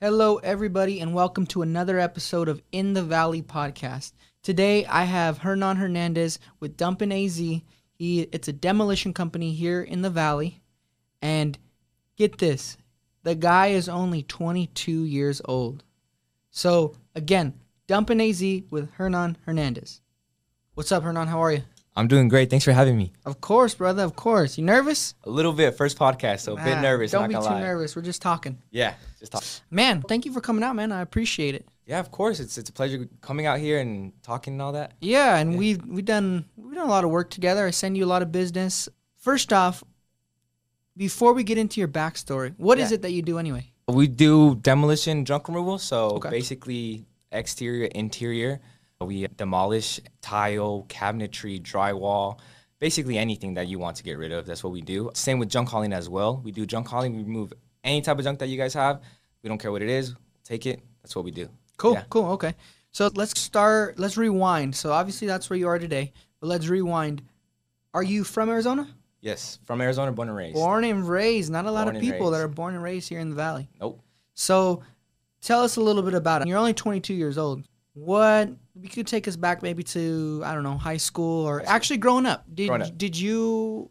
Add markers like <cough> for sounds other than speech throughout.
Hello, everybody, and welcome to another episode of In the Valley podcast. Today, I have Hernan Hernandez with Dumpin AZ. He, it's a demolition company here in the Valley, and get this, the guy is only 22 years old. So, again, Dumpin AZ with Hernan Hernandez. What's up, Hernan? How are you? I'm doing great. Thanks for having me. Of course, brother. Of course. You nervous? A little bit. First podcast, so a bit nervous. Don't not be too lie. nervous. We're just talking. Yeah, just talk. Man, thank you for coming out, man. I appreciate it. Yeah, of course. It's it's a pleasure coming out here and talking and all that. Yeah, and we've we done we've done a lot of work together. I send you a lot of business. First off, before we get into your backstory, what is Yeah. it that you do anyway? We do demolition, junk removal. So Okay. basically, exterior, interior. We demolish tile, cabinetry, drywall, basically anything that you want to get rid of. That's what we do. Same with junk hauling as well. We do junk hauling. We remove any type of junk that you guys have. We don't care what it is. Take it. That's what we do. Cool, Yeah. cool, okay. So let's start. Let's rewind. So obviously that's where you are today. But let's rewind. Are you from Arizona? Yes, from Arizona, born and raised. Born and raised. Not a lot Born of people that are born and raised here in the valley. Nope. So tell us a little bit about it. You're only 22 years old. What you could take us back maybe to I don't know high school or actually growing up. Did Growing up. did you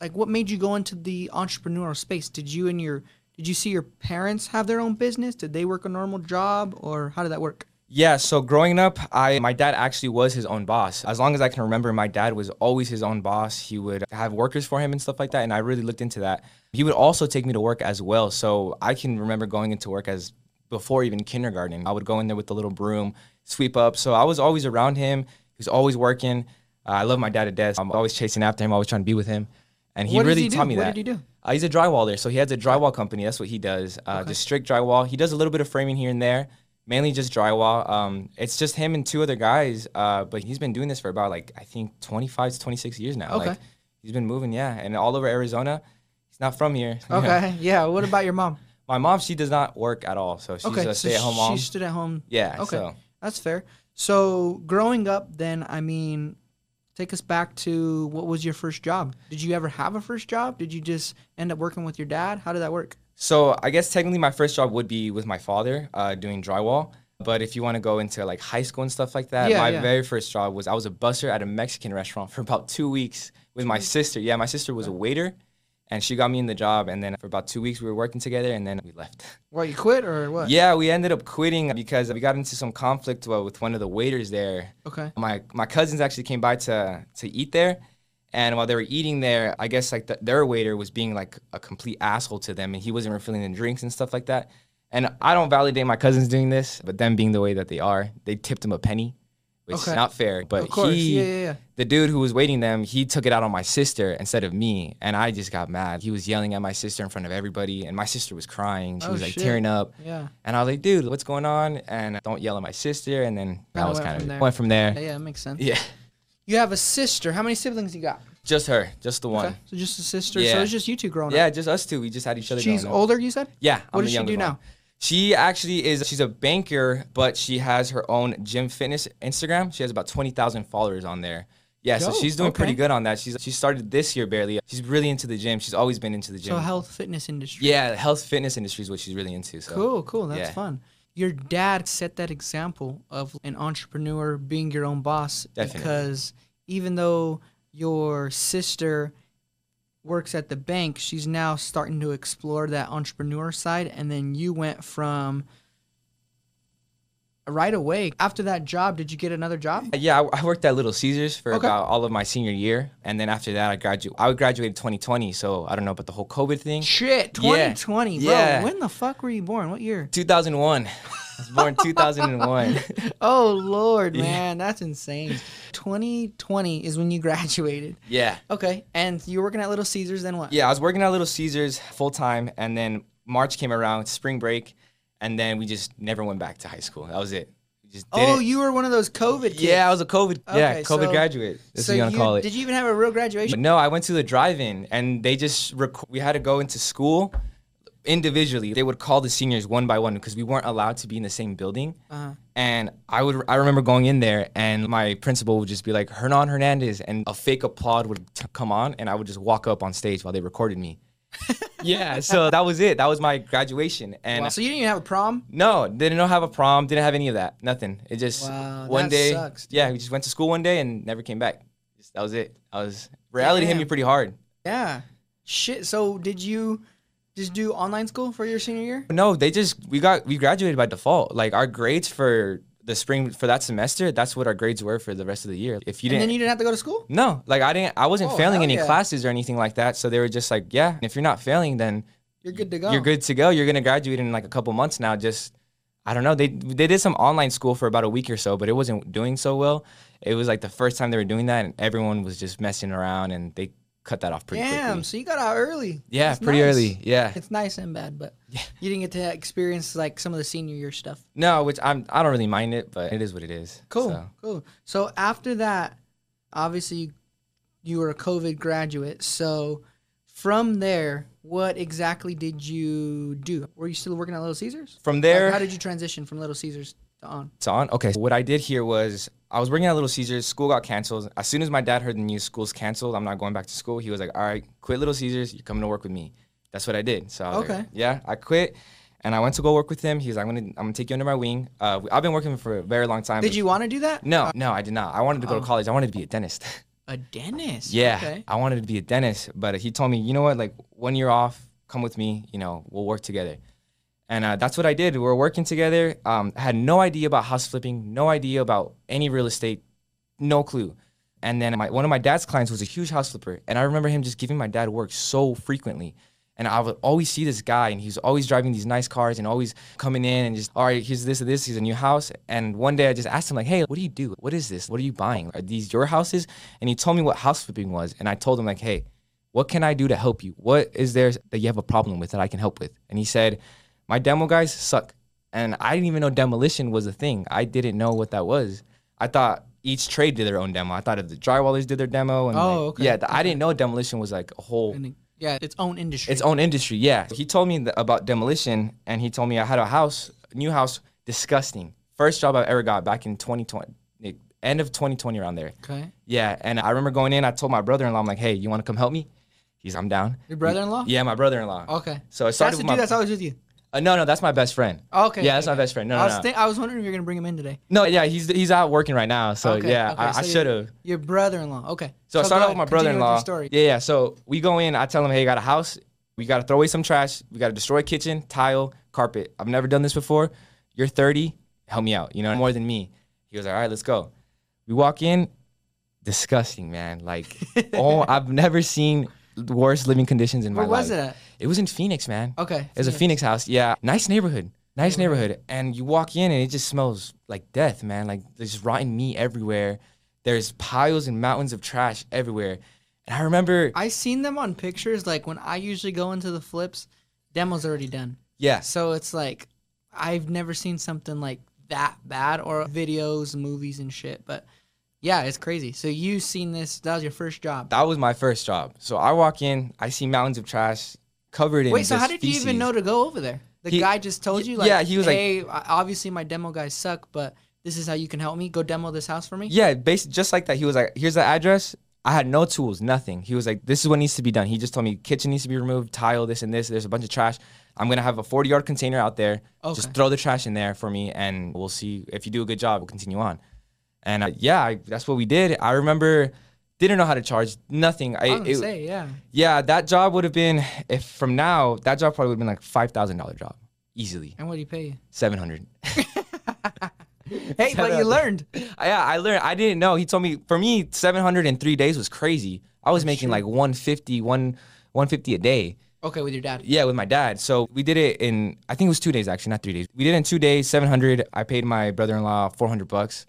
like what made you go into the entrepreneurial space? Did you and your did you see your parents have their own business? Did they work a normal job or how did that work? Yeah, so growing up, I my dad actually was his own boss. As long as I can remember, my dad was always his own boss. He would have workers for him and stuff like that, and I really looked into that. He would also take me to work as well. So I can remember going into work as before even kindergarten. I would go in there with the little broom, sweep up. So I was always around him. He was always working. Uh, I love my dad to death. I'm always chasing after him, always trying to be with him. And he What really he taught me What that. did he do? Uh, he's a drywaller, so he has a drywall company. That's what he does. Uh, Just strict drywall. He does a little bit of framing here and there, mainly just drywall. Um, it's just him and two other guys, uh, but he's been doing this for about like I think 25 to 26 years now. Okay. Like, he's been moving, yeah, and all over Arizona. He's not from here. Okay. <laughs> yeah. What about your mom? My mom, she does not work at all, so she's okay. a so stay-at-home mom. She stood at home. Yeah. Okay. So That's fair. So growing up, then I mean, take us back to what was your first job? Did you ever have a first job? Did you just end up working with your dad? How did that work? So I guess technically my first job would be with my father, uh, doing drywall. But if you want to go into like high school and stuff like that, Yeah, my yeah. very first job was I was a busser at a Mexican restaurant for about two weeks with my sister. Yeah, my sister was a waiter, and she got me in the job. And then for about two weeks we were working together, and then we left. <laughs> What you quit or what? yeah, we ended up quitting because we got into some conflict with one of the waiters there. Okay. My my cousins actually came by to to eat there, and while they were eating there, I guess like the, their waiter was being like a complete asshole to them, and he wasn't refilling the drinks and stuff like that. And I don't validate my cousins doing this, but them being the way that they are, they tipped him a penny, which Okay. is not fair. But he, yeah, yeah, yeah. the dude who was waiting them, he took it out on my sister instead of me, and I just got mad. He was yelling at my sister in front of everybody, and my sister was crying. She Oh, was like shit. tearing up. Yeah. And I was like, dude, what's going on? And don't yell at my sister. And then that Kinda was kind of there. went from there. Yeah, yeah, it makes sense. Yeah. You have a sister. How many siblings you got? Just her, just the one. Okay. So just a sister. Yeah. So it's just you two growing up. Yeah, just us two. We just had each other. She's growing up. older, you said? Yeah. What I'm does she do one. now? She actually is. She's a banker, but she has her own gym fitness Instagram. She has about twenty thousand followers on there. Yeah, so she's doing pretty good on that. She's she started this year barely. She's really into the gym. She's always been into the gym. So health fitness industry. yeah, health fitness industry is what she's really into. So Cool, cool. That's yeah. fun. Your dad set that example of an entrepreneur being your own boss Definitely. because even though your sister works at the bank, she's now starting to explore that entrepreneur side. And then you went from right away after that job. Did you get another job? Yeah, I, I worked at Little Caesars for Okay. about all of my senior year, and then after that, I graduated. I graduated 2020, so I don't know about the whole COVID thing. Shit, Yeah. 2020, bro. Yeah. When the fuck were you born? What year? 2001. I was born 2001. <laughs> Oh Lord, man, that's insane. 2020 is when you graduated. yeah. Okay, and you were working at Little Caesars. Then what? Yeah, I was working at Little Caesars full time, and then March came around, spring break, and then we just never went back to high school. That was it. We just Oh, you were one of those COVID kids. yeah, I was a COVID. yeah, COVID so- graduate. That's so what you want to call it. did you even have a real graduation? But no, I went to the drive-in, and they just rec- we had to go into school individually. They would call the seniors one by one because we weren't allowed to be in the same building. Uh-huh. And I would I remember going in there and my principal would just be like Hernan Hernandez and a fake applaud would t- come on and I would just walk up on stage while they recorded me. <laughs> yeah, so that was it. That was my graduation. And Wow, so you didn't even have a prom? no, didn't know have a prom, didn't have any of that. Nothing. It just Wow, one day. sucks, yeah, we just went to school one day and never came back. Just, that was it. I was reality hit me pretty hard. Yeah. Shit. So did you just mm-hmm. do online school for your senior year? No, they just we got we graduated by default. Like our grades for the spring for that semester, that's what our grades were for the rest of the year. If you didn't then you didn't have to go to school? No, like I didn't I wasn't Oh, failing any yeah. classes or anything like that. So they were just like, yeah, if you're not failing then You're good to go. you're good to go. You're gonna graduate in like a couple months now. Just I don't know. They they did some online school for about a week or so, but it wasn't doing so well. It was like the first time they were doing that, and everyone was just messing around, and they cut that off pretty Damn, quickly. so you got out early. Yeah, That's pretty nice. early. Yeah. It's nice and bad, but you didn't get to experience like some of the senior year stuff. No, which I'm I don't really mind it, but it is what it is. Cool, So. cool. So after that, obviously you, you were a COVID graduate. So from there, what exactly did you do? Were you still working at Little Caesars? From Like, there, how did you transition from Little Caesars to on? It's on. Okay. So what I did here was I was working at Little Caesars. School got canceled. As soon as my dad heard the news, school's canceled. I'm not going back to school. He was like, "All right, quit Little Caesars. You're coming to work with me." That's what I did. So I Okay. like, yeah, I quit, and I went to go work with him. He was like, "I'm gonna, I'm gonna take you under my wing." Uh, I've been working for a very long time. Did you want to do that? No, no, I did not. I wanted to go Oh. to college. I wanted to be a dentist. <laughs> A dentist. yeah, Okay. I wanted to be a dentist, but he told me, you know what, like one year off, come with me. You know, we'll work together. And uh, that's what I did. We were working together. Um, had no idea about house flipping, no idea about any real estate, no clue. And then my, one of my dad's clients was a huge house flipper, and I remember him just giving my dad work so frequently. And I would always see this guy, and he's always driving these nice cars, and always coming in and just, all right, here's this this. He's a new house. And one day I just asked him like, hey, what do you do? What is this? What are you buying? Are these your houses? And he told me what house flipping was, and I told him like, hey, what can I do to help you? What is there that you have a problem with that I can help with? And he said, my demo guys suck. And I didn't even know demolition was a thing. I didn't know what that was. I thought each trade did their own demo. I thought if the drywallers did their demo. And Oh, like- okay, Yeah, th- I didn't know demolition was like a whole it- yeah, its own industry. its own industry. Yeah. He told me about demolition, and he told me I had a house, new house, disgusting. First job I ever got back in 2020, eh, end of 2020 around there. okay. Yeah, and I remember going in. I told my brother-in-law, I'm like, hey, you want to come help me? He's, I'm down. Your brother-in-law? Yeah, my brother-in-law. Okay. So I That's started the with dude my. that's always with you. Uh, no, no, that's my best friend. Okay. Yeah, that's okay. my best friend. No, I no, was no. think- I was wondering if you're gonna bring him in today. No, yeah, he's he's out working right now. So Okay, yeah, okay, I, so I should have. Your brother-in-law. Okay. So, I go started ahead, with my brother-in-law. story. Yeah, yeah. So we go in. I tell him, hey, I got a house. We got to throw away some trash. We got to destroy kitchen, tile, carpet. I've never done this before. You're 30. Help me out. You know, more than me. He was like, all right, let's go. We walk in. Disgusting, man. Like, <laughs> oh, I've never seen worse living conditions in my life. Where was it at? It was in Phoenix, man. Okay. It was a Phoenix house. Yeah. Nice neighborhood. Nice neighborhood. And you walk in and it just smells like death, man. Like there's rotten meat everywhere. There's piles and mountains of trash everywhere. And I remember, I seen them on pictures. Like when I usually go into the flips, demo's already done. yeah, So it's like I've never seen something like that bad or videos, movies, and shit. But yeah, it's crazy. So you seen this? That was your first job. that was my first job. So I walk in, I see mountains of trash covered in. Wait, so how did you even know to go over there? The He- guy just told you, like, yeah, he was like- hey, like, obviously my demo guys suck, but this is how you can help me. Go demo this house for me. Yeah, basically just like that. He was like, "Here's the address." I had no tools, nothing. He was like, "This is what needs to be done." He just told me kitchen needs to be removed, tile, this and this. There's a bunch of trash. I'm gonna have a 40 yard container out there. Okay. Just throw the trash in there for me, and we'll see if you do a good job. We'll continue on. And uh, yeah, I, that's what we did. I remember didn't know how to charge nothing. I, I it- say, yeah. yeah, that job would have been if from now that job probably would have been like five thousand dollar job easily, And what do you pay you? seven hundred. <laughs> <laughs> Hey, but you learned. Yeah, I learned. I didn't know. He told me for me, 700 in three days was crazy. I was making like 150, one, 150 a day. Okay, with your dad. Yeah, with my dad. So we did it in, I think it was two days actually, not three days. We did it in two days, 700. I paid my brother in law 400 bucks.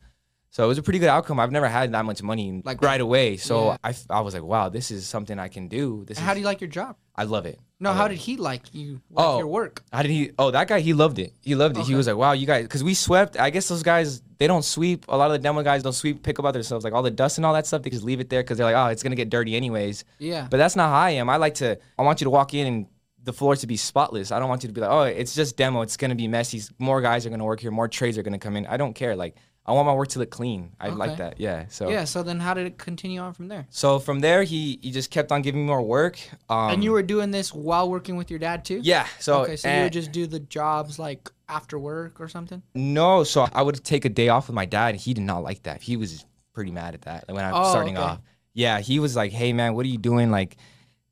So it was a pretty good outcome. I've never had that much money Like right away. So Yeah. I, I was like, wow, this is something I can do. This And is, how do you like your job? I love it. No, I how love did it. he like you? Like Oh. your work? How did he? Oh, that guy, he loved it. He loved it. Okay. He was like, wow, you guys, because we swept. I guess those guys, they don't sweep. A lot of the demo guys don't sweep, pick up by themselves. Like all the dust and all that stuff, they just leave it there because they're like, oh, it's going to get dirty anyways. Yeah. But that's not how I am. I like to, I want you to walk in and the floor to be spotless. I don't want you to be like, oh, it's just demo. It's going to be messy. More guys are going to work here. More trades are going to come in. I don't care. Like, I want my work to look clean. I like that. Yeah. So Yeah. So then, how did it continue on from there? so from there, he he just kept on giving me more work. Um, and you were doing this while working with your dad too. yeah. So okay. So you would just do the jobs like after work or something. No, so I would take a day off with my dad. and He did not like that. He was pretty mad at that when I was Oh, starting okay. off. Yeah, he was like, "Hey, man, what are you doing? Like,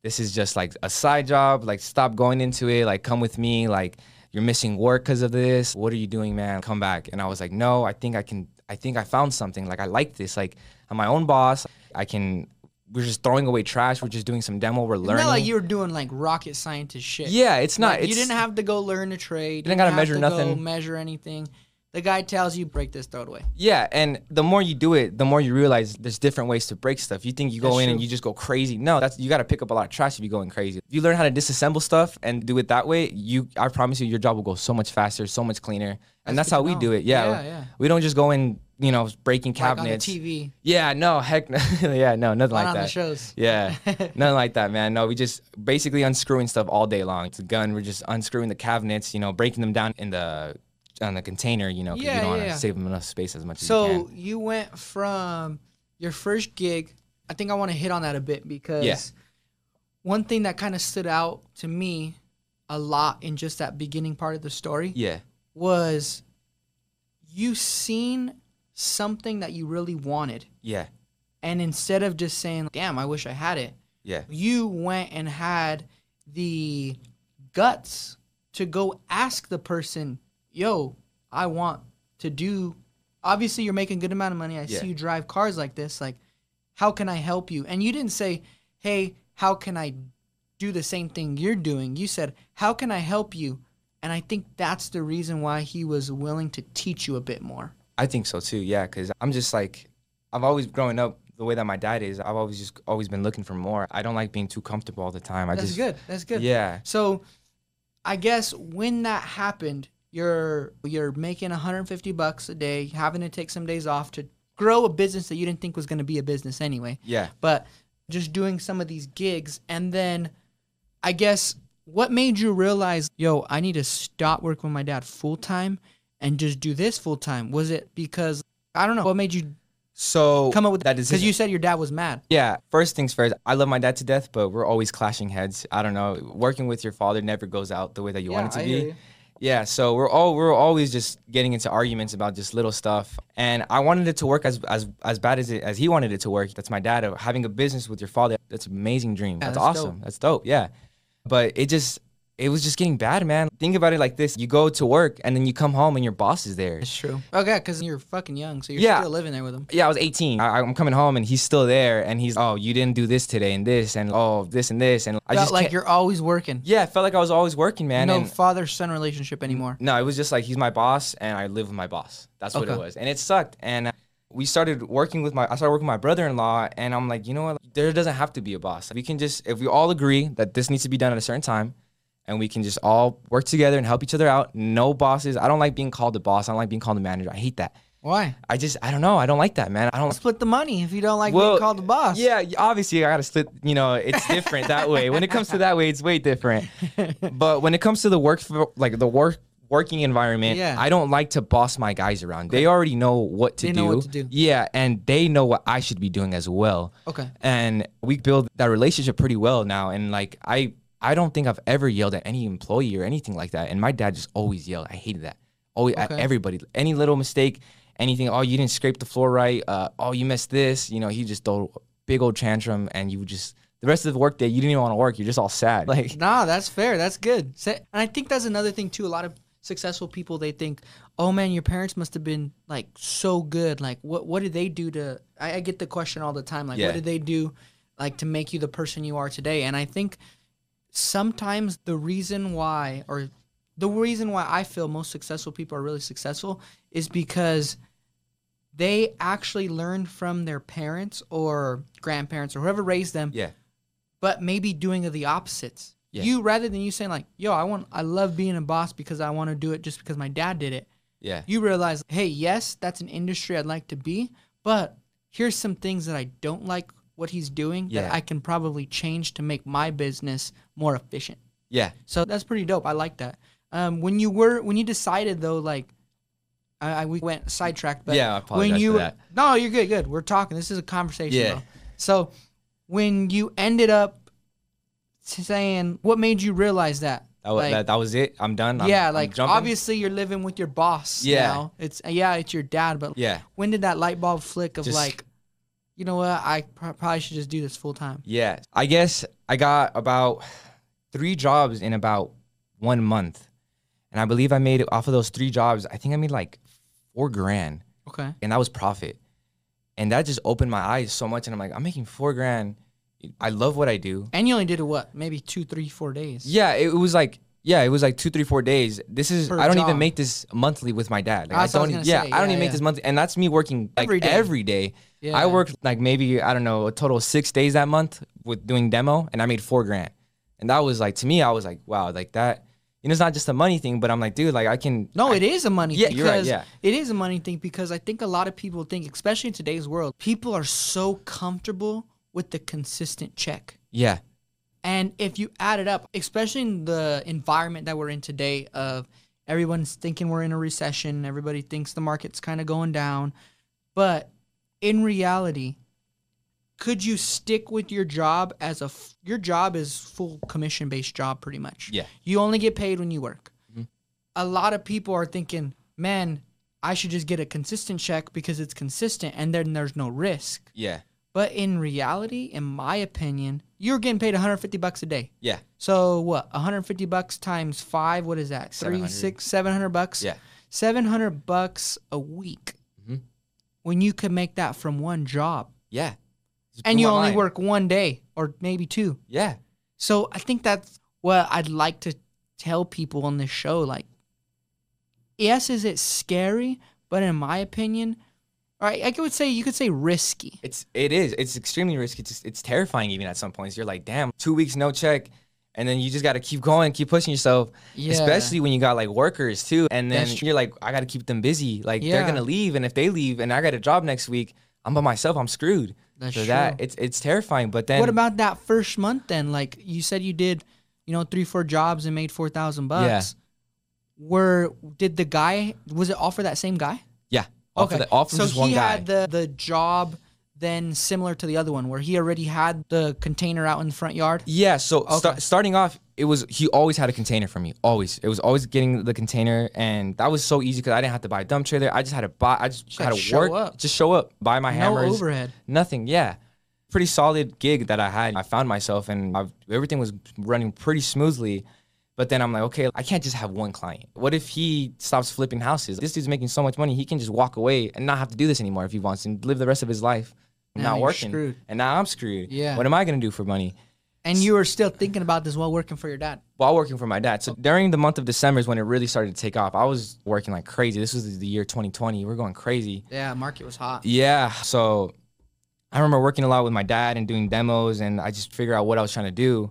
this is just like a side job. Like, stop going into it. Like, come with me. Like, you're missing work because of this. What are you doing, man? Come back." And I was like, "No, I think I can. I think I found something. Like, I like this. Like, I'm my own boss. I can. We're just throwing away trash. We're just doing some demo. We're It's learning. not like you were doing like rocket scientist shit. yeah, it's not. Like, it's, you didn't have to go learn a trade. You didn't gotta measure to go nothing. measure anything. The guy tells you break this, throw it away. Yeah, and the more you do it, the more you realize there's different ways to break stuff. You think you go That's in and you just go crazy. No, that's you got to pick up a lot of trash if you're going crazy. If you learn how to disassemble stuff and do it that way, you I promise you your job will go so much faster, so much cleaner. And that's, good how we know. do it. Yeah. Yeah, yeah. We don't just go in, you know, breaking Like on cabinets. TV, yeah, no, heck no. <laughs> yeah, no, nothing not like on that. the shows. Yeah, <laughs> nothing like that, man. No, we just basically unscrewing stuff all day long. It's a gun. We're just unscrewing the cabinets, you know, breaking them down in the on the container, you know, because Yeah, you don't want to yeah. save them enough space as much as you So can. you went from your first gig. I think I want to hit on that a bit because Yeah. one thing that kind of stood out to me a lot in just that beginning part of the story Yeah, was you seen something that you really wanted, yeah, and instead of just saying, "Damn, I wish I had it," yeah, you went and had the guts to go ask the person, "Yo, I want to do." Obviously, you're making a good amount of money. I Yeah. see you drive cars like this. Like, how can I help you? And you didn't say, "Hey, how can I do the same thing you're doing?" You said, "How can I help you?" And I think that's the reason why he was willing to teach you a bit more. I think so too. Yeah, because I'm just like, I've always growing up the way that my dad is. I've always just always been looking for more. I don't like being too comfortable all the time. I That's just good. That's good. Yeah, So, I guess when that happened, you're you're making 150 bucks a day, having to take some days off to grow a business that you didn't think was going to be a business anyway. yeah. But just doing some of these gigs, and then I guess what made you realize, yo, I need to stop working with my dad full time and just do this full time? Was it because I don't know what made you So come up with that Because you said your dad was mad. Yeah, first things first. I love my dad to death, but we're always clashing heads. I don't know. Working with your father never goes out the way that you want it to I be. Yeah, so we're all we're always just getting into arguments about just little stuff, and I wanted it to work as as as bad as it as he wanted it to work. That's my dad. Having a business with your father, that's an amazing dream. Yeah, that's, that's awesome. dope. That's dope. Yeah, but it just it was just getting bad, man. Think about it like this: you go to work, and then you come home, and your boss is there. It's true. Okay, because you're fucking young, so you're Yeah. still living there with him. Yeah, I was 18. I, I'm coming home, and he's still there, and he's oh, you didn't do this today, and this, and oh, this and this, and I Felt just like can't- you're always working. yeah, I felt like I was always working, man. no and father son relationship anymore. No, it was just like he's my boss and I live with my boss. That's what Okay. it was. And it sucked. And uh, we started working with my I started working with my brother-in-law and I'm like, you know what? There doesn't have to be a boss. We can just if we all agree that this needs to be done at a certain time and we can just all work together and help each other out. No bosses. I don't like being called a boss. I don't like being called a manager. I hate that. Why? I just I don't know. I don't like that, man. I don't Split the money if you don't like Well, being called the boss. yeah, obviously I gotta split. You know, it's different that way. When it comes to that way, it's way different. <laughs> But when it comes to the work, for, like the work working environment, Yeah. I don't like to boss my guys around. They already know what to They do. know what to do. Yeah, and they know what I should be doing as well. Okay. And we build that relationship pretty well now. And like I, I don't think I've ever yelled at any employee or anything like that. And my dad just always yelled. I hated that. Always at everybody. Any little mistake, anything. Oh, you didn't scrape the floor right. Uh, oh, you missed this. You know, he just throw a big old tantrum, and you would just the rest of the work day you didn't even want to work. You're just all sad. Like <laughs> Nah, that's fair. That's good. And I think that's another thing too. A lot of successful people they think, "Oh man, your parents must have been like so good. Like, what what did they do to?" I, I get the question all the time. Like, Yeah. what did they do, like, to make you the person you are today? And I think sometimes the reason why, or the reason why I feel most successful people are really successful, is because they actually learned from their parents or grandparents or whoever raised them yeah, but maybe doing the opposites. Yeah. You rather than you saying like, "Yo, I want, I love being a boss because I want to do it just because my dad did it." yeah, You realize, hey, yes, that's an industry I'd like to be, but here's some things that I don't like what he's doing Yeah. that I can probably change to make my business more efficient. yeah. So that's pretty dope. I like that. Um, when you were when you decided though, like I, I we went sidetracked, but Yeah, I when you for that. no, you're good, good. We're talking. This is a conversation. Yeah. Bro. So when you ended up saying, what made you realize that? That, wa- Like, that, that was it. I'm done. I'm, yeah, like obviously you're living with your boss. Yeah. now. it's yeah, it's your dad, but Yeah. when did that light bulb flick of Just- like, you know what, I pr- probably should just do this full time. Yeah. I guess I got about three jobs in about one month. And I believe I made off of those three jobs, I think I made like four grand. Okay. And that was profit. And that just opened my eyes so much. And I'm like, I'm making four grand. I love what I do. And you only did it what? Maybe two, three, four days. Yeah, it was like yeah, it was like two, three, four days. This is Per I don't job. even make this monthly with my dad. Like, I I don't. gonna yeah, say. I don't Yeah, even make this monthly, and that's me working like Every every day. Yeah. I worked like maybe I don't know a total of six days that month with doing demo, and I made four grand. And that was like to me, I was like, wow, like that. You know, it's not just a money thing, but I'm like, dude, like I can. No, I- it is a money Yeah, thing. you're right, yeah. It is a money thing because I think a lot of people think, especially in today's world, people are so comfortable with the consistent check. Yeah, And if you add it up, especially in the environment that we're in today of everyone's thinking we're in a recession, everybody thinks the market's kind of going down, but in reality, could you stick with your job as a f- your job is full commission based job pretty much. Yeah. You only get paid when you work. Mhm. A lot of people are thinking, "Man, I should just get a consistent check because it's consistent and then there's no risk." yeah, But in reality, in my opinion, you're getting paid 150 bucks a day. yeah, So what? 150 bucks times five. What is that? Three, 700. six, 700 bucks. yeah, 700 bucks a week. When you could make that from one job, yeah. And you only work one day or maybe two. Yeah, So I think that's what I'd like to tell people on this show. Like, yes, is it scary? But in my opinion, right, I would say you could say risky. It's it is. It's extremely risky. It's it's terrifying even at some points. You're like, damn, two weeks no check, and then you just got to keep going, keep pushing yourself. Yeah. Especially when you got like workers too, and then you're like, I got to keep them busy. Like Yeah. they're gonna leave, and if they leave, and I got a job next week, I'm by myself. I'm screwed. That's so that it's it's terrifying. But then what about that first month then? Like you said, you did, you know, three, four jobs and made four thousand bucks. Yeah. Were did the guy was it all for that same guy? yeah, of the, off of so just one he guy. had the the job then similar to the other one where he already had the container out in the front yard. Yeah, so Okay. start, starting off, it was he always had a container for me. Always, it was always getting the container, and that was so easy because I didn't have to buy a dump trailer. I just had to buy. I just Just had show work, up. just show up, buy my No hammers, overhead. nothing. Yeah, pretty solid gig that I had. I found myself, and I've, everything was running pretty smoothly. But then I'm like, okay, I can't just have one client. What if he stops flipping houses? This dude's making so much money, he can just walk away and not have to do this anymore if he wants and live the rest of his life Now not working. screwed. And now I'm screwed. Yeah. What am I gonna do for money? And you were still thinking about this while working for your dad. while working for my dad. So during the month of December is when it really started to take off. I was working like crazy. This was the year 2020. We're going crazy. Yeah, market was hot. Yeah. So I remember working a lot with my dad and doing demos, and I just figured out what I was trying to do.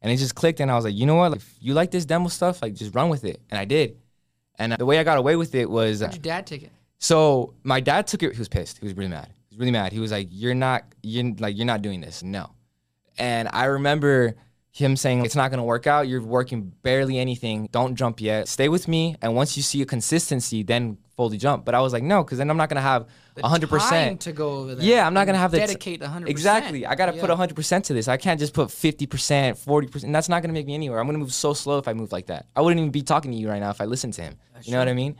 And it just clicked, and I was like, you know what? If you like this demo stuff, like just run with it. And I did. And the way I got away with it was How'd your dad take it? so my dad took it. He was pissed. He was really mad. Really mad. He was like, "You're not. You're like you're not doing this. No." And I remember him saying, "It's not gonna work out. You're working barely anything. Don't jump yet. Stay with me. And once you see a consistency, then fully jump." But I was like, "No, because then I'm not gonna have 100 time percent. to go over there. Yeah, I'm not gonna have dedicate 100%. Exactly. I gotta put 100 percent to this. I can't just put 50 percent, 40 percent. That's not gonna make me anywhere. I'm gonna move so slow if I move like that. I wouldn't even be talking to you right now if I listened to him. you know what I mean?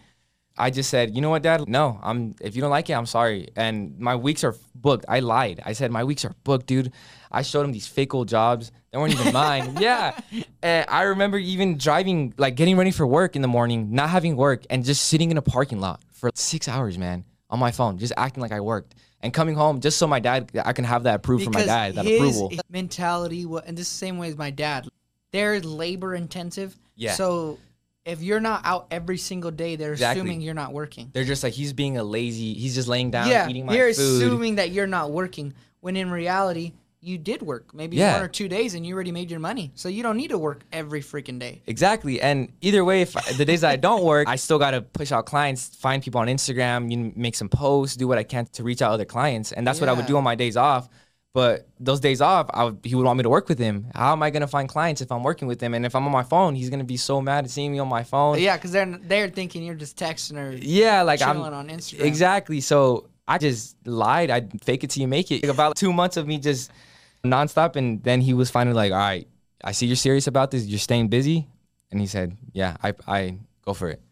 I just said, you know what, Dad? No, I'm. If you don't like it, I'm sorry. And my weeks are booked. I lied. I said my weeks are booked, dude. I showed him these fake old jobs. They weren't even mine. <laughs> Yeah. And I remember even driving, like getting ready for work in the morning, not having work, and just sitting in a parking lot for six hours, man, on my phone, just acting like I worked, and coming home just so my dad, I can have that approved for my dad, that his approval. mentality, and this is the same way as my dad, they're labor intensive. Yeah. So if you're not out every single day, they're Exactly. assuming you're not working. They're just like he's being a lazy. He's just laying down, yeah, eating my you're food. assuming that you're not working when in reality you did work maybe Yeah. one or two days and you already made your money. So you don't need to work every freaking day. Exactly. And either way, if the days that I don't work, I still got to push out clients, find people on Instagram, you know, make some posts, do what I can to reach out other clients. And that's what I would do on my days off. But those days off, I would, he would want me to work with him. How am I gonna find clients if I'm working with him? And if I'm on my phone, he's gonna be so mad at seeing me on my phone. Yeah, because they're they're thinking you're just texting or Yeah, like I'm on Instagram. Exactly. So I just lied. I fake it till you make it. About two months of me just nonstop, and then he was finally like, "All right, I see you're serious about this. You're staying busy," and he said, "Yeah, I I go for it."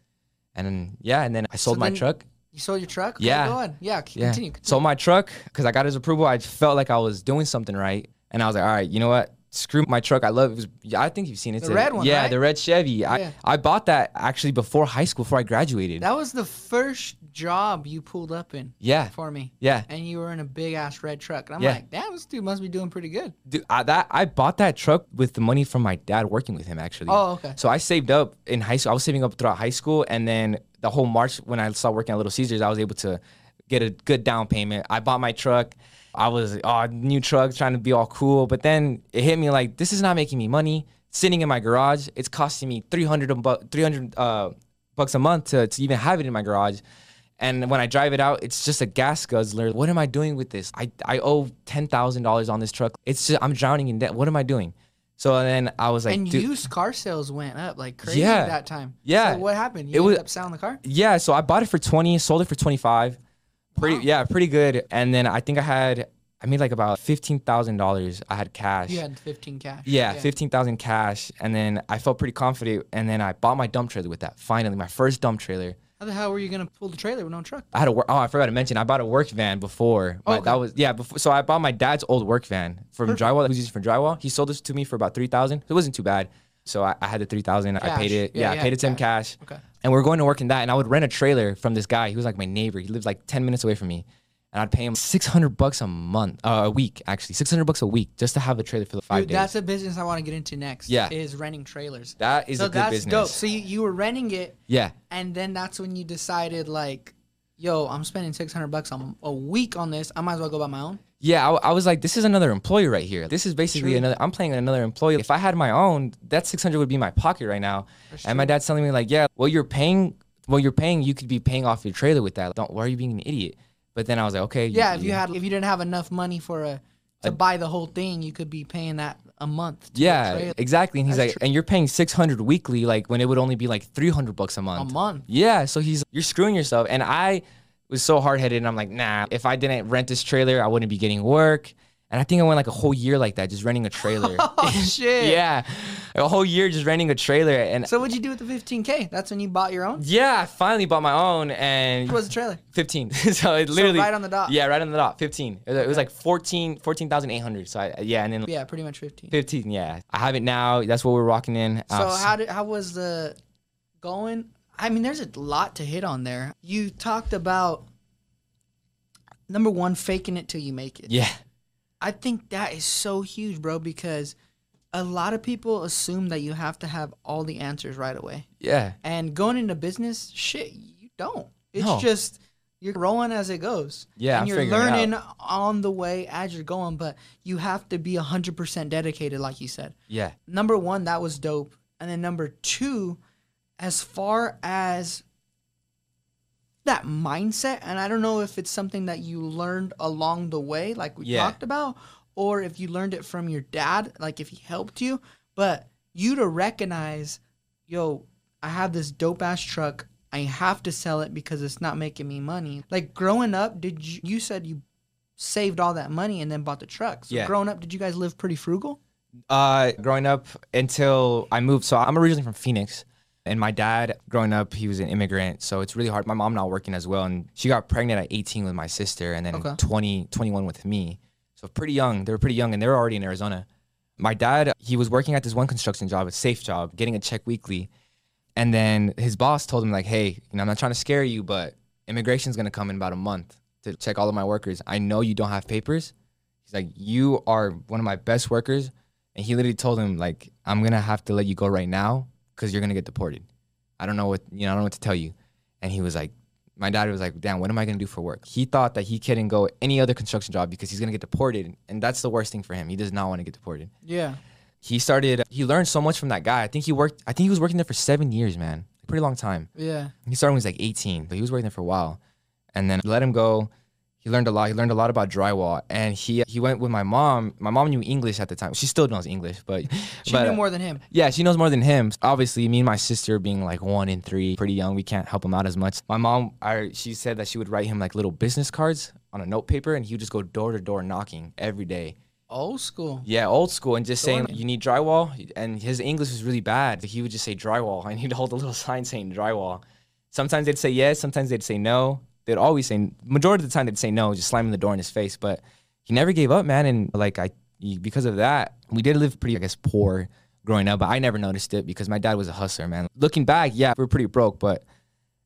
And then yeah, and then I sold my then- truck. You sold your truck? Yeah. Go on. Yeah. Yeah, Continue. continue. sold my truck because I got his approval. I felt like I was doing something right, and I was like, "All right, you know what." Screw my truck. I love it. Was, I think you've seen it. The a- red one, Yeah, right? the red Chevy. Yeah. I, I bought that actually before high school, before I graduated. That was the first job you pulled up in yeah. for me. Yeah. And you were in a big ass red truck. And I'm Yeah. like, damn, this dude must be doing pretty good. Dude, I, that I bought that truck with the money from my dad working with him actually. Oh, okay. So I saved up in high school. I was saving up throughout high school, and then the whole March when I started working at Little Caesars, I was able to get a good down payment. I bought my truck. I was oh new truck, trying to be all cool, but then it hit me like this is not making me money. Sitting in my garage, it's costing me three hundred three hundred uh, bucks a month to, to even have it in my garage. And when I drive it out, it's just a gas guzzler. What am I doing with this? I, I owe ten thousand dollars on this truck. It's just I'm drowning in debt. What am I doing? So then I was like, and dude, used car sales went up like crazy Yeah. that time. Yeah. So what happened? You It ended was- up selling the car? yeah. So I bought it for twenty, sold it for twenty five. Pretty Wow. yeah, pretty good. And then I think I had I made like about fifteen thousand dollars. I had cash. You had 15 cash. Yeah, fifteen thousand cash, and then I felt pretty confident. And then I bought my dump trailer with that. Finally, my first dump trailer. How the hell were you going to pull the trailer with no truck? I had a work. Oh, I forgot to mention. I bought a work van before. Oh, but Okay. That was yeah. Before, so I bought my dad's old work van from Perfect. drywall. That was used for drywall. He sold this to me for about three thousand. It wasn't too bad. So I, I had the three thousand. I paid it. Yeah, Yeah, yeah, I paid it to him cash. Okay. And we are going to work in that. And I would rent a trailer from this guy. He was like my neighbor. He lives like ten minutes away from me. And I'd pay him six hundred bucks a month, uh, a week actually, six hundred bucks a week just to have a trailer for the five Dude, days. that's a business I want to get into next. Yeah. Is renting trailers. that is so a good that's business. dope. So you, you were renting it, yeah, and then that's when you decided, like, yo, I'm spending 600 bucks a, a week on this. I might as well go buy my own. Yeah, I, I was like, this is another employee right here. This is basically True. another. I'm playing another employee. If I had my own, that 600 would be in my pocket right now. That's and my dad's telling me like, yeah, well you're paying, well you're paying, you could be paying off your trailer with that. Don't. Why are you being an idiot? But then I was like, okay. Yeah, if you had, if you didn't have enough money for a to A- buy the whole thing, you could be paying that a month. a Yeah, exactly. And he's That's like, and you're paying 600 weekly, like when it would only be like 300 bucks a month. a month. month. Yeah, so he's you're screwing yourself. And I was so hard headed, and I'm like, nah. If I didn't rent this trailer, I wouldn't be getting work. And I think I went like a whole year like that, just renting a trailer. <laughs> Oh <laughs> shit. yeah, a whole year just renting a trailer, and So what'd you do with the 15k? That's when you bought your own. yeah, I finally bought my own, and What was the trailer? 15. <laughs> so it literally right on the dot. Yeah, right on the dot. 15. It was, it was like 14, 14,800. So I, yeah, and then Yeah, pretty much 15. 15. Yeah, I have it now. That's what we're rocking in. So Uh, how did how was the going? I mean, there's a lot to hit on there. You talked about number one, faking it till you make it. yeah, I think that is so huge, bro, because a lot of people assume that you have to have all the answers right away. yeah, And going into business, shit, you don't. It's No. just you're growing as it goes. Yeah, and you're learning on the way as you're going, but you have to be 100% dedicated, like you said. yeah, Number one, that was dope. And then number two, as far as that mindset, and I don't know if it's something that you learned along the way, like we Yeah. talked about, or if you learned it from your dad, like if he helped you, but you to recognize, yo, I have this dope ass truck. I have to sell it because it's not making me money. Like growing up, did you you said you saved all that money and then bought the truck. So Yeah. growing up, did you guys live pretty frugal? Uh, growing up until I moved. So I'm originally from Phoenix, and my dad, growing up, he was an immigrant. So it's really hard. My mom not working as well, and she got pregnant at 18 with my sister, and then Okay. 20, 21 with me. So pretty young. They were pretty young, and they were already in Arizona. My dad, he was working at this one construction job, a safe job, getting a check weekly. And then his boss told him like, "Hey, you know, I'm not trying to scare you, but immigration's gonna come in about a month to check all of my workers. I know you don't have papers. He's like, you are one of my best workers." And he literally told him like, "I'm gonna have to let you go right now because you're gonna get deported. I don't know what you know. I don't know what to tell you." And he was like, "My dad was like, damn, what am I gonna do for work?" He thought that he couldn't go any other construction job because he's gonna get deported, and that's the worst thing for him. He does not want to get deported Yeah. he started he learned so much from that guy i think he worked i think he was working there for seven years man pretty long time Yeah. he started when he was like 18 but he was working there for a while and then let him go He learned a lot. He learned a lot about drywall, and he he went with my mom. My mom knew English at the time. She still knows English, but <laughs> She but, knew uh, more than him. yeah, she knows more than him. Obviously, me and my sister being like one in three, pretty young, we can't help him out as much. My mom, I, she said that she would write him like little business cards on a note paper, and he would just go door to door knocking every day. Old school. Yeah, old school, and just saying you need drywall, and his English was really bad. He would just say drywall, and he'd hold a little sign saying drywall. Sometimes they'd say yes, sometimes they'd say no. They'd always say majority of the time they'd say no, just slamming the door in his face. But he never gave up, man. And like I, because of that, we did live pretty, I guess, poor growing up. But I never noticed it because my dad was a hustler, man. Looking back, yeah, we are pretty broke, but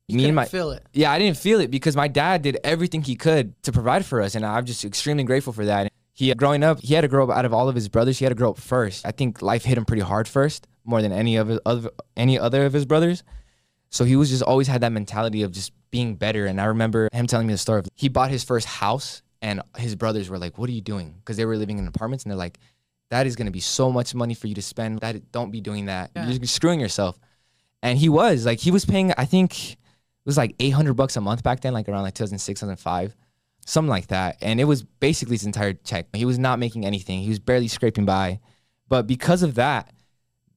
me and my feel it. yeah, I didn't feel it because my dad did everything he could to provide for us, and I'm just extremely grateful for that. He growing up, he had to grow up out of all of his brothers. He had to grow up first. I think life hit him pretty hard first, more than any of his other any other of his brothers. So he was just always had that mentality of just being better. And I remember him telling me the story of he bought his first house, and his brothers were like, "What are you doing?" Because they were living in apartments, and they're like, "That is going to be so much money for you to spend. That don't be doing that. Yeah. You're screwing yourself." And he was like, he was paying. I think it was like 800 bucks a month back then, like around like 2006, 2005, something like that. And it was basically his entire check. He was not making anything. He was barely scraping by. But because of that,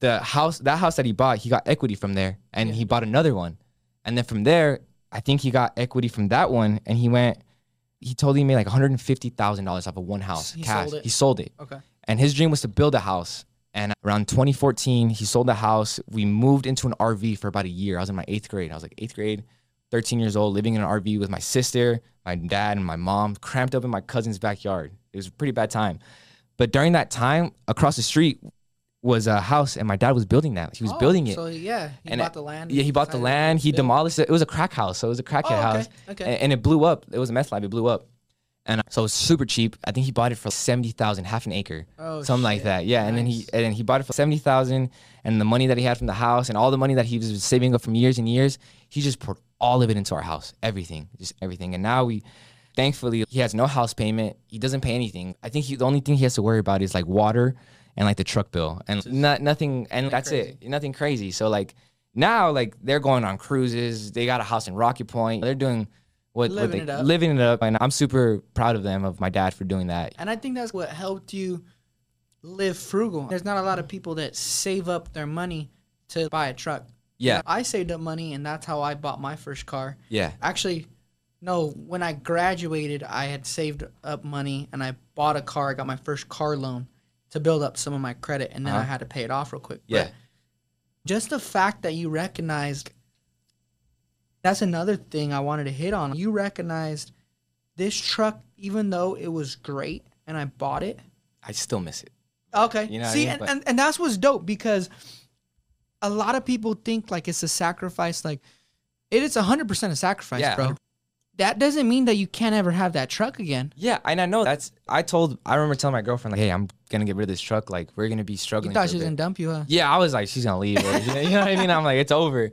the house, that house that he bought, he got equity from there, and he bought another one. And then from there, I think he got equity from that one, and he went. He told he made like 150 thousand dollars off of one house He cash. sold? He sold it Okay. and his dream was to build a house. And around 2014, he sold the house. We moved into an RV for about a year. I was in my eighth grade. I was like eighth grade, 13 years old, living in an RV with my sister, my dad, and my mom, cramped up in my cousin's backyard. It was a pretty bad time. But during that time, across the street was a house, and my dad was building that. He was Oh, building it. So yeah, he And bought it- the land. Yeah, he bought the land. He demolished it. It was a crack house, so it was a crackhead Oh, okay, house. okay. And, and it blew up. It was a meth lab. It blew up, and so it was super cheap. I think he bought it for seventy thousand, half an acre, Oh, something like that. Yeah, and then he and then he bought it for seventy thousand, and the money that he had from the house and all the money that he was saving up from years and years, he just poured all of it into our house, everything, just everything. And now we. Thankfully, he has no house payment. He doesn't pay anything. I think he, the only thing he has to worry about is like water and like the truck bill and not nothing. And that's it. Nothing crazy. So like now, like they're going on cruises. They got a house in Rocky Point. They're doing what, what Living they, it up. living it up. And I'm super proud of them, of my dad for doing that. And I think that's what helped you live frugal. There's not a lot of people that save up their money to buy a truck. Yeah. I saved up money, and that's how I bought my first car. Yeah. Actually, no, when I graduated, I had saved up money and I bought a car. I got my first car loan to build up some of my credit, and then I Uh-huh. had to pay it off real quick. Yeah. But just the fact that you recognized that's another thing I wanted to hit on. You recognized this truck, even though it was great and I bought it. I still miss it. Okay. You know what I See, mean? and, But- and, and that's what's dope because a lot of people think like it's a sacrifice. Like it is 100% a sacrifice, Yeah, bro. That doesn't mean that you can't ever have that truck again. Yeah. And I know that's, I told, I remember telling my girlfriend, like, hey, I'm to get rid of this truck. Like, we're to be struggling. You thought she was to dump you, huh? Yeah, I was like, she's gonna leave. Or, <laughs> you know what I mean? I'm like, it's over.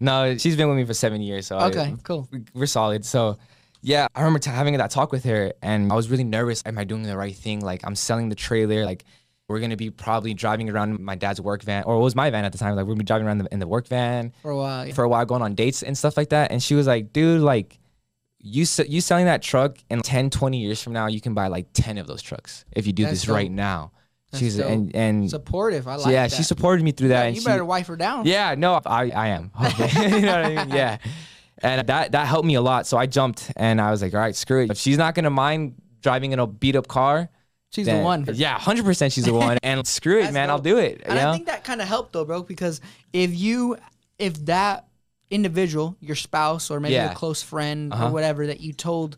No, she's been with me for seven years, so I- Okay, cool. we- we're solid. So, yeah, I remember t- having that talk with her, and I was really nervous. Am I doing the right thing? Like, I'm selling the trailer. Like, we're gonna be probably driving around my dad's work van, or it was my van at the time. Like, we're gonna be driving around the, in the work van For a while. yeah. for a while, going on dates and stuff like that. And she was like, dude, like. You, you selling that truck in 10 20 years from now you can buy like 10 of those trucks if you do That's this right now That's she's dope. and and Supportive. I so like yeah that. she supported me through that Yeah, and you she, better wife her down. yeah, no, I, I am. <laughs> Okay. <laughs> you know what I mean? Yeah. And that that helped me a lot. So I jumped and I was like, all right, screw it. If she's not gonna mind driving in a beat up car, She's then- the one. Yeah, hundred percent she's the <laughs> one. And screw it, man, I'll do it. And I know? think that kind of helped though, bro, because if you, if that individual, your spouse or maybe Yeah. a close friend Uh-huh. or whatever that you told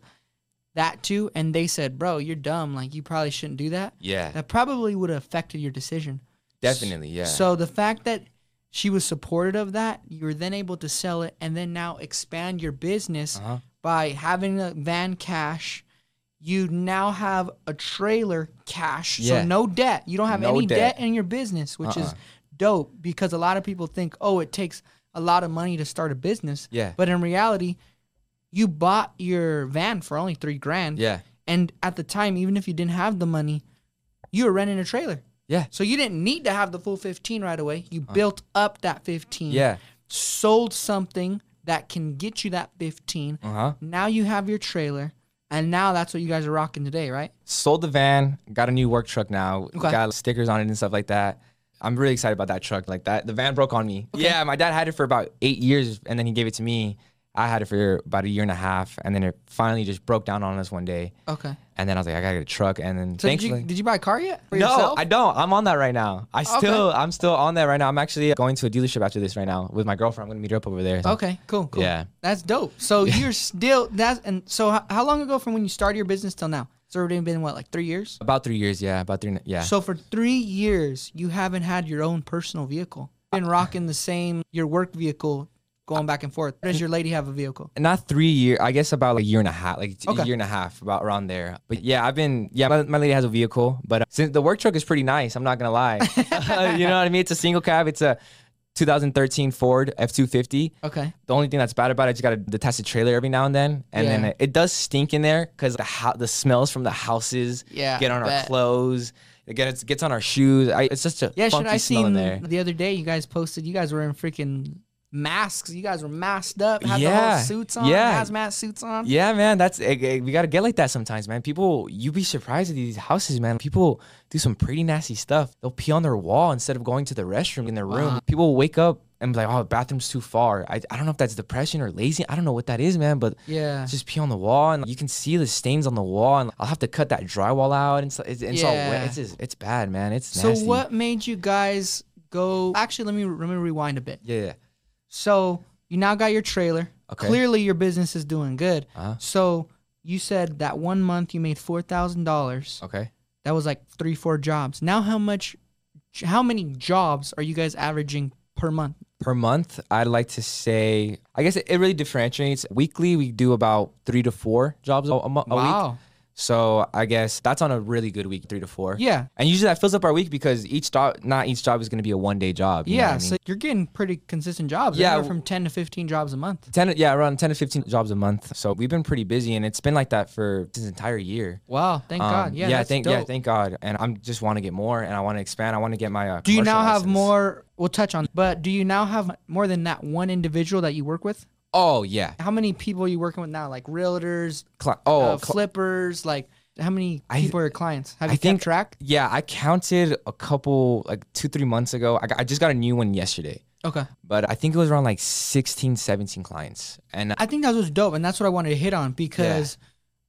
that to, and they said, bro, you're dumb, like you probably shouldn't do that, yeah, that probably would have affected your decision. definitely. Yeah. So the fact that she was supportive of that, you were then able to sell it and then now expand your business Uh-huh. by having a van cash. You now have a trailer cash, Yeah. so no debt. You don't have No any debt. debt. in your business, which is Uh-uh. dope because a lot of people think, oh, it takes a lot of money to start a business. Yeah. But in reality, you bought your van for only three grand. yeah. And at the time, even if you didn't have the money, you were renting a trailer. Yeah. So you didn't need to have the full 15 right away. You built up that 15. Yeah. Sold something that can get you that 15. Uh huh. Now you have your trailer. and now that's what you guys are rocking today, right? Sold the van, got a new work truck now, Okay. got stickers on it and stuff like that. I'm really excited about that truck. Like that, the van broke on me. Okay. Yeah, my dad had it for about eight years, and then he gave it to me. I had it for about a year and a half, and then it finally just broke down on us one day. Okay. And then I was like, I gotta get a truck, and then So did thankfully. you did you buy a car yet? For no, yourself? I don't. I'm on that right now. I Okay. still, I'm still on that right now. I'm actually going to a dealership after this right now with my girlfriend. I'm gonna meet her up over there. Okay, cool, cool. Yeah. That's dope. So <laughs> you're still that's and so how, how long ago from when you started your business till now? It's already been what, like three years? About three years, yeah. About three, yeah. So for three years, you haven't had your own personal vehicle. Been rocking the same your work vehicle, going back and forth. Does your lady have a vehicle? not three year i guess about like a year and a half like Okay. a year and a half about around there but yeah i've been yeah my, my lady has a vehicle but uh, since the work truck is pretty nice i'm not gonna lie <laughs> you know what i mean it's a single cab it's a 2013 ford f-250 Okay. the only thing that's bad about it, you got to detach the trailer every now and then, and then it, it does stink in there because the ho- the smells from the houses Yeah, get on I our clothes. It gets gets on our shoes. I, it's just a Yeah, funky I smell in seen there. the other day. You guys posted. You guys were in freaking masks. You guys were masked up. Had the Yeah, whole suits on. yeah. hazmat suits on. Yeah, man, that's eh, eh, we gotta get like that sometimes, man. People, you be surprised at these houses, man. People do some pretty nasty stuff. They'll pee on their wall instead of going to the restroom in their room. Wow. People wake up and be like, "Oh, the bathroom's too far." I, I don't know if that's depression or lazy. I don't know what that is, man. But Yeah. just pee on the wall, and you can see the stains on the wall, and I'll have to cut that drywall out, and so it's, it's all wet. It's just, it's bad, man. It's So what made you guys go? Actually, let me let me rewind a bit. Yeah, yeah. So you now got your trailer. Okay. Clearly, your business is doing good. Uh-huh. So you said that one month you made four thousand dollars. Okay. That was like three, four jobs. Now, how much? How many jobs are you guys averaging per month? Per month, I'd like to say, I guess it, it really differentiates. Weekly, we do about three to four jobs a, a, a week. So I guess that's on a really good week, three to four. Yeah. And usually that fills up our week because each job, not each job is going to be a one day job. Yeah. what I So mean? you're getting pretty consistent jobs. Yeah, Anywhere from ten to fifteen jobs a month. 10, yeah, around 10 to 15 jobs a month. So we've been pretty busy and it's been like that for this entire year. Wow. Thank Um, God. Yeah. yeah, thank dope. yeah, thank God. And I'm just want to get more and I want to expand. I want to get my. Uh, Do you now have more? We'll touch on, but do you now have more than that one individual that you work with? Oh yeah. How many people are you working with now? Like realtors, Cli- oh, uh, cli- flippers. Like how many I- people are your clients? Have I you think- kept track? yeah. I counted a couple like two three months ago. I, got, I just got a new one yesterday. Okay. but I think it was around like 16, 17 clients. And I think that was dope, and that's what I wanted to hit on because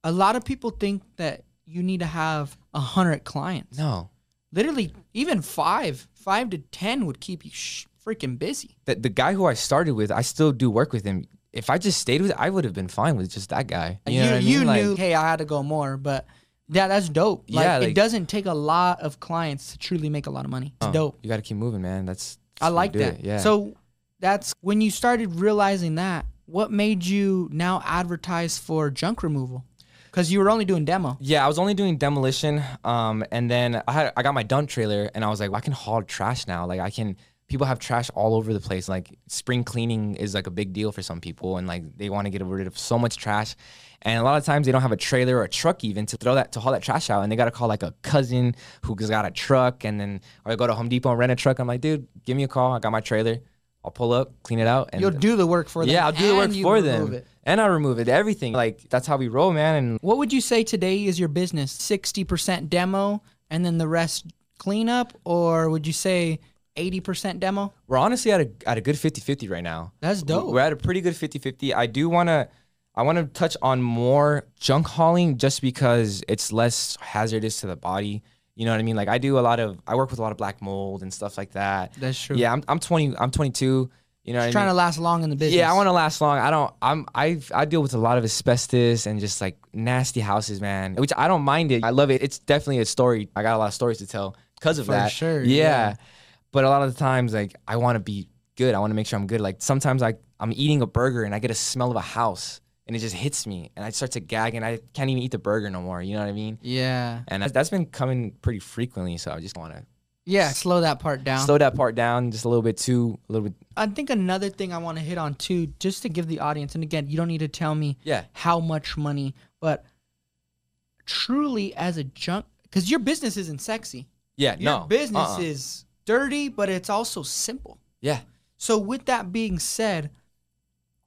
a lot of people think that you need to have a hundred clients. no, Literally, even five, five to ten would keep you sh- freaking busy. the, the guy who I started with, I still do work with him. If I just stayed with, I would have been fine with just that guy. You, know what I mean? you Like, knew, hey, I had to go more, but yeah, that's dope. Like, Yeah, it doesn't take a lot of clients to truly make a lot of money. It's oh, dope. You got to keep moving, man. That's, I that's you like that. it, Yeah. So that's when you started realizing that. What made you now advertise for junk removal? Because you were only doing demo. yeah, I was only doing demolition, um, and then I had I got my dump trailer, and I was like, well, I can haul trash now. Like I can. People have trash all over the place. Like spring cleaning is like a big deal for some people, and like they want to get rid of so much trash. And a lot of times they don't have a trailer or a truck even to throw that to haul that trash out, and they gotta call like a cousin who's got a truck, and then or I go to Home Depot and rent a truck. I'm like, dude, give me a call. I got my trailer. I'll pull up, clean it out, and You'll do the work for them. yeah, I'll do the work for them, it. and I remove it. Everything like that's how we roll, man. And What would you say today is your business? 60% demo and then the rest cleanup? Or would you say 80% demo? We're honestly at a at a good 50-50 right now. That's dope. We're at a pretty good 50-50. I do want to I want to touch on more junk hauling just because it's less hazardous to the body. You know what I mean? Like I do a lot of I work with a lot of black mold and stuff like that. That's true. Yeah, I'm I'm 20 I'm 22. You know what I mean? trying to last long in the business. Yeah, I want to last long. I don't. I'm. I. I deal with a lot of asbestos and just like nasty houses, man. Which I don't mind it. I love it. It's definitely a story. I got a lot of stories to tell because of For that. sure, Yeah. yeah. But a lot of the times, like I want to be good. I want to make sure I'm good. Like sometimes I I'm eating a burger and I get a smell of a house and it just hits me and I start to gag and I can't even eat the burger no more. You know what I mean? Yeah. And that's, been coming pretty frequently. So I just want to Yeah, slow that part down. slow that part down just a little bit too. A little bit. I think another thing I want to hit on too, just to give the audience, and again, you don't need to tell me Yeah. how much money, but truly as a junk, because your business isn't sexy. Yeah. Your no. business Uh-uh. is dirty, but it's also simple. Yeah. So with that being said,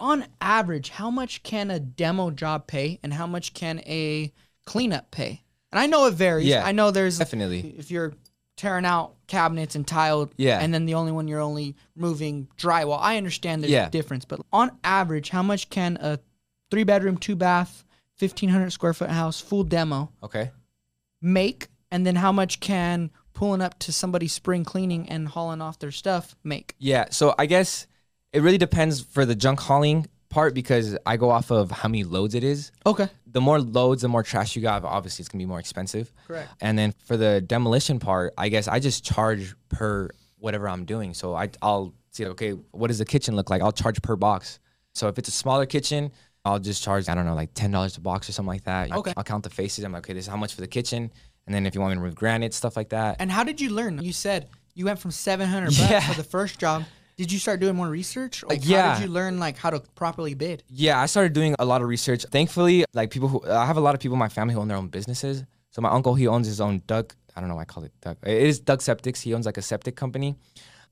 on average, how much can a demo job pay and how much can a cleanup pay? And I know it varies. Yeah, I know there's Definitely. if you're tearing out cabinets and tiled, Yeah. and then the only one you're only moving drywall. I understand there's Yeah. a difference, but on average, how much can a three bedroom, two bath, fifteen hundred square foot house, full demo Okay. make, and then how much can pulling up to somebody's spring cleaning and hauling off their stuff make? Yeah. So I guess it really depends for the junk hauling part because I go off of how many loads it is. Okay, The more loads, the more trash you got. Obviously, it's gonna be more expensive. correct. And then for the demolition part, I guess I just charge per whatever I'm doing. So I, I'll see, okay, what does the kitchen look like? I'll charge per box. So if it's a smaller kitchen, I'll just charge, I don't know, like $10 a box or something like that. Okay. I'll count the faces. I'm like, okay, this is how much for the kitchen. And then if you want me to remove granite, stuff like that. And how did you learn? You said you went from seven hundred <laughs> bucks Yeah. for the first job. Did you start doing more research? Like, How did you learn like how to properly bid? Yeah, I started doing a lot of research. Thankfully, like people who I have a lot of people in my family who own their own businesses. So my uncle, he owns his own duck. I don't know why I call it duck. It is Duck Septics. He owns like a septic company.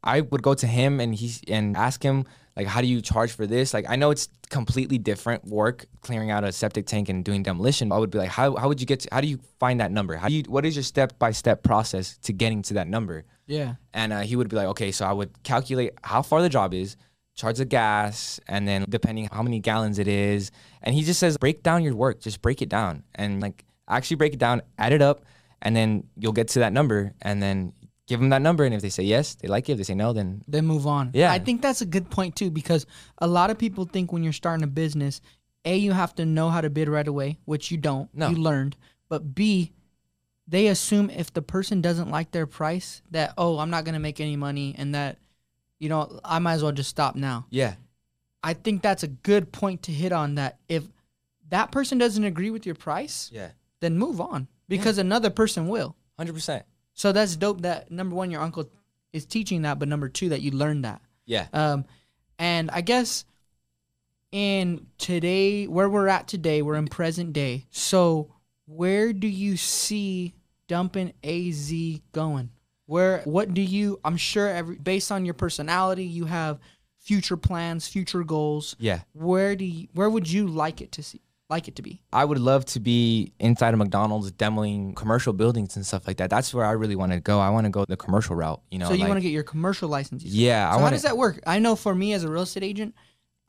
I would go to him and he's and ask him like, how do you charge for this? Like, I know it's completely different work clearing out a septic tank and doing demolition. But I would be like, how, how would you get to, how do you find that number? How do you, what is your step by step process to getting to that number? Yeah. And uh, he would be like, okay, so I would calculate how far the job is, charge the gas, and then depending how many gallons it is. And he just says, break down your work, just break it down, and like actually break it down, add it up, and then you'll get to that number, and then give them that number. And if they say yes, they like it. If they say no, then Then move on. Yeah. I think that's a good point too because a lot of people think when you're starting a business, A, you have to know how to bid right away, which you don't. No. You learned. But B, they assume if the person doesn't like their price that, oh, I'm not gonna make any money and that, you know, I might as well just stop now. yeah, I think that's a good point to hit on that if that person doesn't agree with your price, yeah, then move on. Because another person will. hundred percent, So that's dope that number one, your uncle is teaching that, but number two, that you learned that. yeah. Um, and I guess in today, where we're at today, we're in present day. So where do you see Dumpin' AZ going? Where, what do you, I'm sure every, based on your personality, you have future plans, future goals. Yeah. Where do you, where would you like it to see, like it to be? I would love to be inside of McDonald's demoing commercial buildings and stuff like that. That's where I really want to go. I want to go the commercial route. You know, so you like- want to get your commercial license? Yeah, So how want does that work? I know for me as a real estate agent,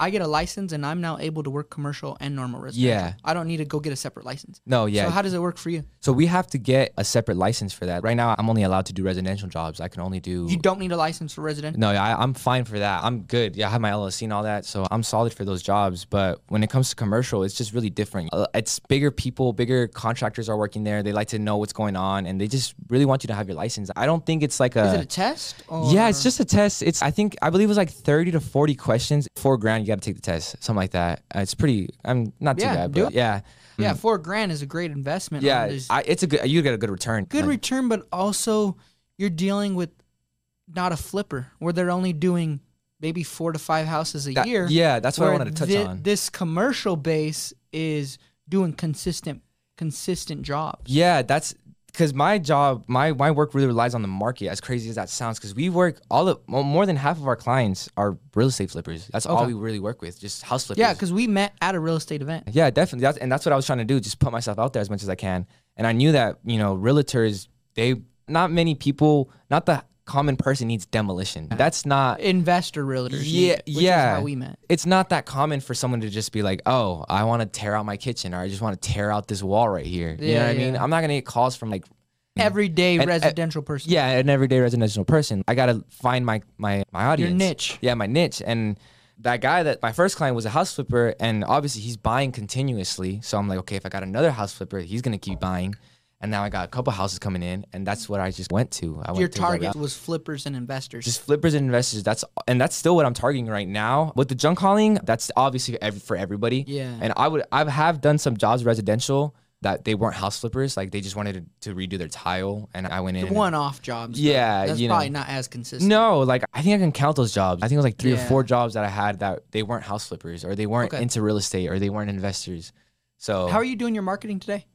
I get a license and I'm now able to work commercial and normal residential. Yeah. I don't need to go get a separate license. No, yeah. So how does it work for you? So we have to get a separate license for that. Right now, I'm only allowed to do residential jobs. I can only do. You don't need a license for residential. no, I, I'm fine for that. I'm good. Yeah, I have my LLC and all that, so I'm solid for those jobs. But when it comes to commercial, it's just really different. Uh, It's bigger people, bigger contractors are working there. They like to know what's going on, and they just really want you to have your license. I don't think it's like a. Is it a test? Or? yeah, it's just a test. It's I think I believe it was like 30 to 40 questions. Four grand, you got to take the test, something like that. Uh, it's pretty. I'm not too Yeah, bad, do but it. yeah, yeah. Four grand is a great investment. yeah. I, it's a good. You get a good return. good Like, return, but also you're dealing with not a flipper where they're only doing maybe four to five houses a that- year. Yeah, that's what I where wanted to touch thi- on. This commercial base is doing consistent, consistent jobs. Yeah, that's because my job, my my work really relies on the market. As crazy as that sounds, because we work all of mo- more than half of our clients are real estate flippers. That's all we really work with, just house flippers. Yeah, because we met at a real estate event. yeah, definitely. That's, and that's what I was trying to do, just put myself out there as much as I can. And I knew that you know, realtors, they not many people, not the common person needs demolition. That's not. Investor realtors. Yeah, which yeah. Is how we met. It's not that common for someone to just be like, "Oh, I want to tear out my kitchen," or "I just want to tear out this wall right here." you know Yeah, I mean? I'm not gonna get calls from like Everyday uh, residential person. yeah, an everyday residential person. I gotta find my my my audience. Your niche. Yeah, my niche. And that guy that my first client was a house flipper, and obviously he's buying continuously. So I'm like, okay, if I got another house flipper, he's gonna keep buying. And now I got a couple houses coming in, and that's what I just went to. I went Your to target was flippers and investors. just flippers and investors. That's and that's still what I'm targeting right now. With the junk hauling, that's obviously ev- for everybody. Yeah. And I would I have done some jobs residential that they weren't house flippers. Like they just wanted to, to redo their tile, and I went in. one-off jobs. Yeah, that's you know. probably not as consistent. No, like I think I can count those jobs. I think it was like three Yeah. or four jobs that I had that they weren't house flippers or they weren't Okay. into real estate or they weren't investors. So How are you doing your marketing today?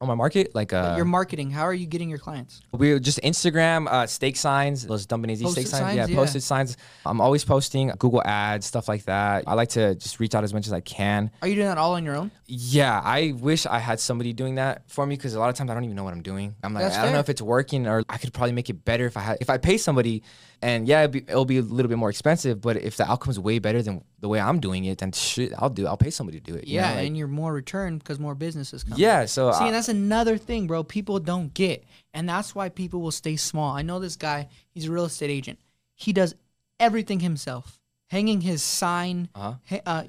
On my market, like uh, your marketing. How are you getting your clients? we just Instagram uh, stake signs, those Posted stake signs. signs, yeah, yeah. posted signs. I'm always posting Google ads, stuff like that. I like to just reach out as much as I can. Are you doing that all on your own? Yeah, I wish I had somebody doing that for me because a lot of times I don't even know what I'm doing. I'm like, That's I don't know if it's working or I could probably make it better if I had if I pay somebody. And yeah, it'd be, it'll be a little bit more expensive, but if the outcome's way better than the way I'm doing it, then shit, I'll do. I'll pay somebody to do it. you Yeah, know, like- and you're more return because more businesses come. yeah. So See, I- and that's another thing, bro. People don't get, and that's why people will stay small. I know this guy. He's a real estate agent. He does everything himself, hanging his sign. Uh-huh. uh,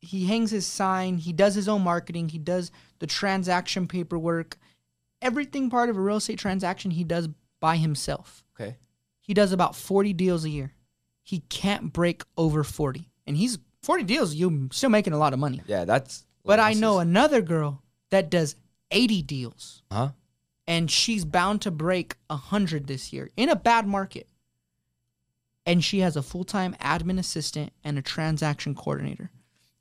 he hangs his sign. He does his own marketing. He does the transaction paperwork. Everything part of a real estate transaction he does by himself. okay. He does about 40 deals a year. He can't break over 40. And he's 40 deals, you're still making a lot of money. Yeah, that's. But I know another girl that does 80 deals Huh? and she's bound to break 100 this year in a bad market. And she has a full-time admin assistant and a transaction coordinator.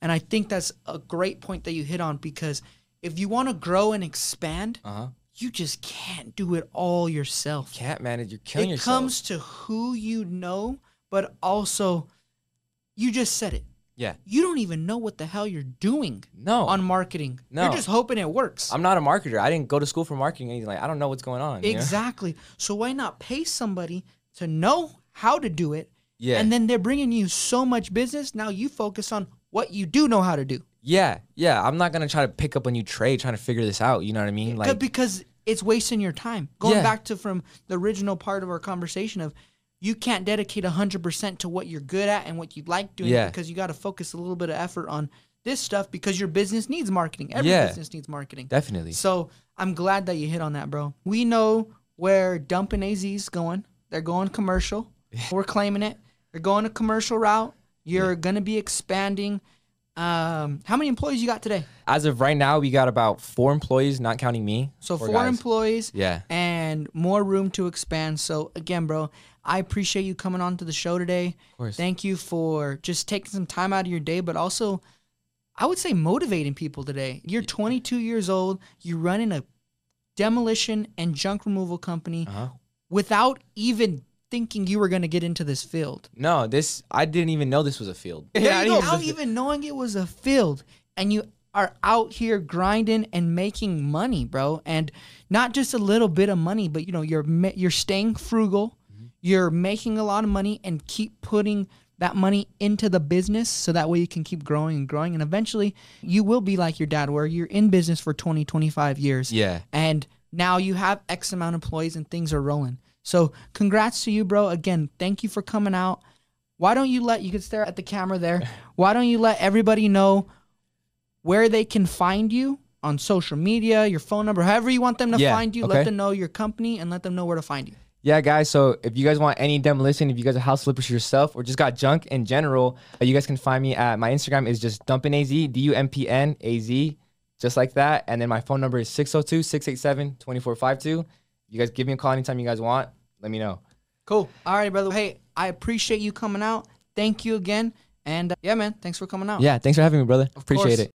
And I think that's a great point that you hit on because if you want to grow and expand, Uh huh. You just can't do it all yourself Can't manage. You're killing it yourself. It comes to who you know, but also you just said it. Yeah. You don't even know what the hell you're doing No. on marketing. No. You're just hoping it works. I'm not a marketer. I didn't go to school for marketing. Anything like I don't know what's going on. you know? exactly. So why not pay somebody to know how to do it? Yeah. And then they're bringing you so much business. Now you focus on what you do know how to do. Yeah, yeah. I'm not gonna try to pick up a new trade trying to figure this out. You know what I mean? Like, because it's wasting your time. Going Yeah. back to from the original part of our conversation of you can't dedicate 100% to what you're good at and what you like doing Yeah. because you got to focus a little bit of effort on this stuff because your business needs marketing. Every Yeah. business needs marketing. definitely. So I'm glad that you hit on that, bro. We know where Dumpin' AZ's going. They're going commercial. <laughs> We're claiming it. They're going a commercial route. You're gonna be expanding. Um, how many employees you got today? As of right now, we got about four employees, not counting me. So four, guys. employees. Yeah. And more room to expand. So again, bro, I appreciate you coming on to the show today. Of course. Thank you for just taking some time out of your day, but also I would say motivating people today. You're 22 years old. You're running a demolition and junk removal company Uh-huh. without even thinking you were going to get into this field. No, this I didn't even know this was a field. Yeah, <laughs> I you didn't go. even- Without even knowing it was a field, and you are out here grinding and making money, bro, and not just a little bit of money, but you know you're you're staying frugal, mm-hmm. you're making a lot of money, and keep putting that money into the business so that way you can keep growing and growing and eventually you will be like your dad where you're in business for 20 25 years Yeah. and now you have x amount of employees and things are rolling so congrats to you bro again thank you for coming out why don't you let you can stare at the camera there <laughs> why don't you let everybody know where they can find you on social media your phone number however you want them to Yeah, find you okay. let them know your company and let them know where to find you Yeah, guys. So if you guys want any demolition, if you guys are house flippers yourself or just got junk in general, uh, you guys can find me at my Instagram is just dumpinaz, D U M P N A Z, just like that. And then my phone number is 602 687 2452. You guys give me a call anytime you guys want. Let me know. cool all right brother hey i appreciate you coming out thank you again and uh, yeah man thanks for coming out Yeah, thanks for having me, brother. Appreciate course. it.